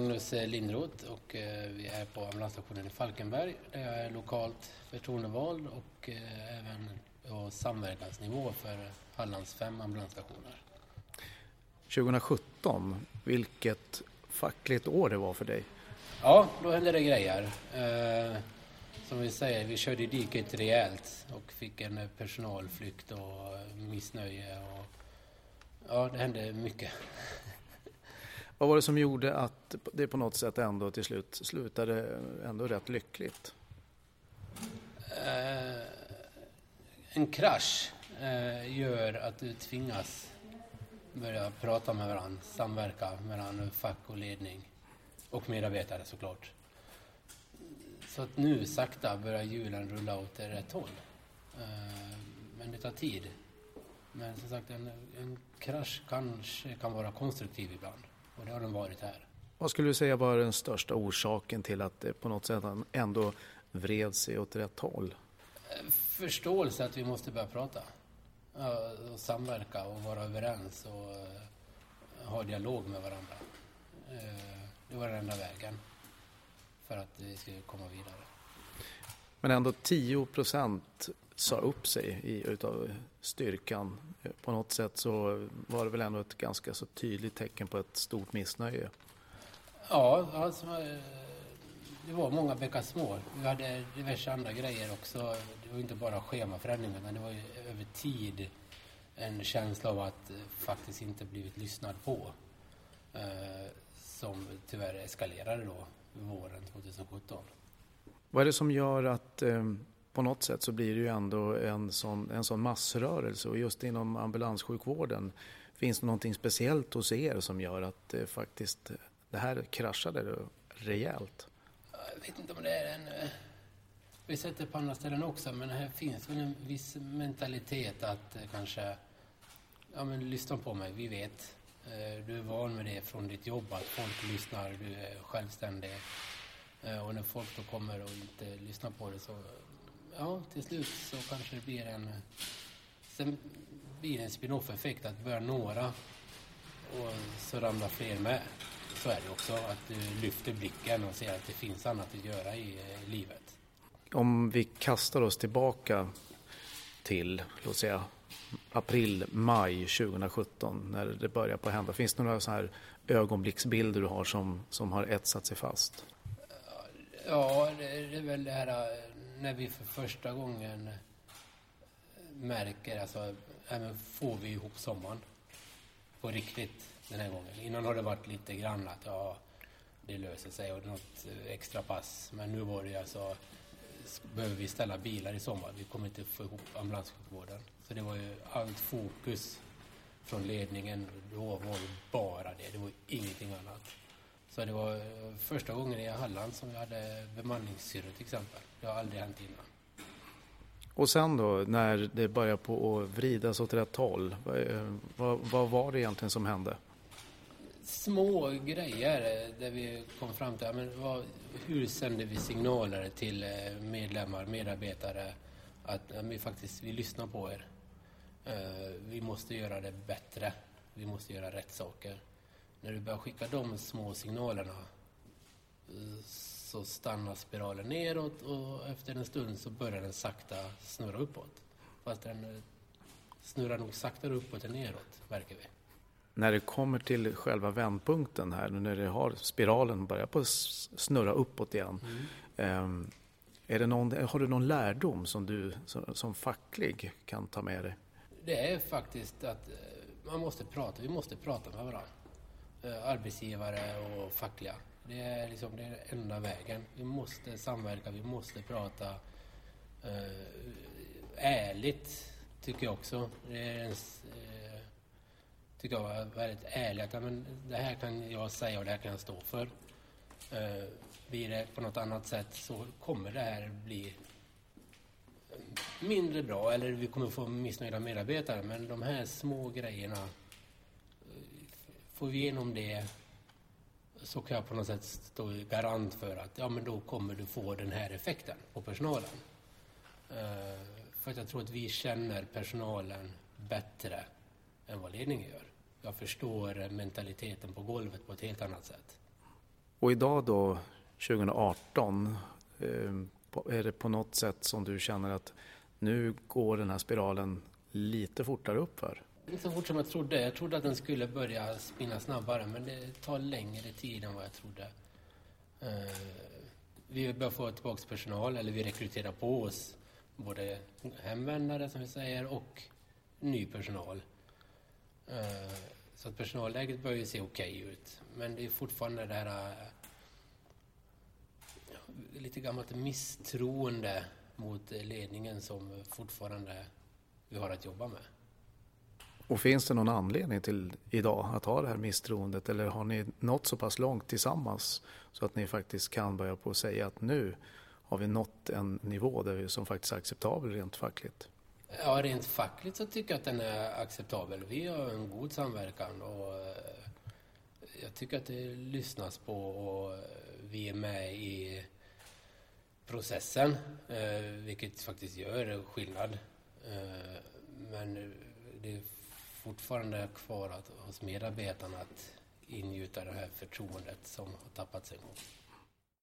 Magnus Lindroth och eh, vi är på ambulansstationen i Falkenberg där jag är lokalt förtroendevald och eh, även på samverkansnivå för Hallands fem ambulansstationer. 2017, vilket fackligt år det var för dig. Ja, då hände det grejer. Eh, som vi säger, vi körde i diket rejält och fick en personalflykt och missnöje. Och, ja, det hände mycket. Vad var det som gjorde att det på något sätt ändå till slut slutade ändå rätt lyckligt? Eh, en krasch eh, gör att du tvingas börja prata med varandra, samverka mellan fack och ledning och medarbetare såklart. Så att nu sakta börjar hjulen rulla åt rätt håll. Eh, men det tar tid. Men som sagt, en, en krasch kanske kan vara konstruktiv ibland. Och det har den varit här. Vad skulle du säga var den största orsaken till att det på något sätt ändå vred sig åt rätt håll? Förståelse att vi måste börja prata. Och samverka och vara överens och eh, ha dialog med varandra. Eh, det var den enda vägen för att vi skulle komma vidare. Men ändå 10 procent sa upp sig i, utav styrkan. På något sätt så var det väl ändå ett ganska så tydligt tecken på ett stort missnöje. Ja, alltså, det var många bäckar små. Vi hade diverse andra grejer också. Det var inte bara schemaförändringar utan det var ju över tid en känsla av att faktiskt inte blivit lyssnad på. Eh, som tyvärr eskalerade då våren 2017. Vad är det som gör att eh, på något sätt så blir det ju ändå en sån, en sån massrörelse och just inom ambulanssjukvården finns det någonting speciellt hos er som gör att eh, faktiskt det här kraschade rejält? Jag vet inte om det är en... Eh, vi sett det på andra ställen också, men här finns väl en viss mentalitet att eh, kanske... Ja, men lyssna på mig, vi vet. Eh, du är van med det från ditt jobb, att folk lyssnar, du är självständig. Och när folk då kommer och inte lyssnar på det så... Ja, till slut så kanske det blir en... Sen blir det en spin-off-effekt att börja några och så ramlar fler med så är det också att du lyfter blicken och ser att det finns annat att göra i eh, livet. Om vi kastar oss tillbaka till, låt säga, april, maj 2017 när det börjar på hända. Finns det några så här ögonblicksbilder du har som, som har etsat sig fast? Ja, det är väl det här eh, när vi för första gången eh, märker, alltså, får vi ihop sommaren på riktigt? den här gången. Innan har det varit lite grann att ja, det löser sig och något eh, extra pass. Men nu var det alltså, behöver vi ställa bilar i sommar. Vi kommer inte få ihop ambulanssjukvården. Så det var ju allt fokus från ledningen. Då var det bara det. Det var ingenting annat. Så det var första gången i Halland som vi hade bemanningssyrror till exempel. Det har aldrig hänt innan. Och sen då när det började på att vridas åt rätt håll, vad, vad var det egentligen som hände? små grejer där vi kom fram till men vad, hur sänder vi signaler till eh, medlemmar, medarbetare att vi faktiskt vi lyssnar på er. Vi måste göra det bättre. Vi måste göra rätt saker. När du börjar skicka de små signalerna uh, så stannar spiralen neråt och efter en stund så börjar den sakta snurra uppåt. Fast den snurrar nog saktare uppåt än neråt, märker vi när det kommer till själva vändpunkten här, när det har spiralen börjar på snurra uppåt igen. Mm. Är det någon, har du någon lärdom som du som, som facklig kan ta med dig? Det är faktiskt att eh, man måste prata, vi måste prata med varandra. Eh, arbetsgivare och fackliga. Det är liksom den enda vägen. Vi måste samverka, vi måste prata eh, ärligt, tycker jag också. Det är en, eh, tycker jag var väldigt ärligt. Men det här kan jag säga och det här kan jag stå för. Uh, blir det på något annat sätt så kommer det här bli mindre bra eller vi kommer få missnöjda medarbetare. Men de här små grejerna, får vi igenom det så kan jag på något sätt stå garant för att ja, men då kommer du få den här effekten på personalen. Uh, för att jag tror att vi känner personalen bättre än vad ledningen gör jag förstår mentaliteten på golvet på ett helt annat sätt. Och idag då, 2018, eh, är det på något sätt som du känner att nu går den här spiralen lite fortare uppför? Inte så fort som jag trodde. Jag trodde att den skulle börja spinna snabbare men det tar längre tid än vad jag trodde. Eh, vi börjar få tillbaka personal, eller vi rekryterar på oss både hemvändare som vi säger och ny personal. Eh, så att personalläget börjar se okej okay ut. Men det är fortfarande det här lite gammalt misstroende mot ledningen som fortfarande vi har att jobba med. Och finns det någon anledning till idag att ha det här misstroendet eller har ni nått så pass långt tillsammans så att ni faktiskt kan börja på att säga att nu har vi nått en nivå där vi, som faktiskt är acceptabel rent fackligt? Ja, rent fackligt så tycker jag att den är acceptabel. Vi har en god samverkan och eh, jag tycker att det lyssnas på och eh, vi är med i processen, eh, vilket faktiskt gör skillnad. Men det är fortfarande kvar att, hos medarbetarna att ingjuta det här förtroendet som har tappats en gång.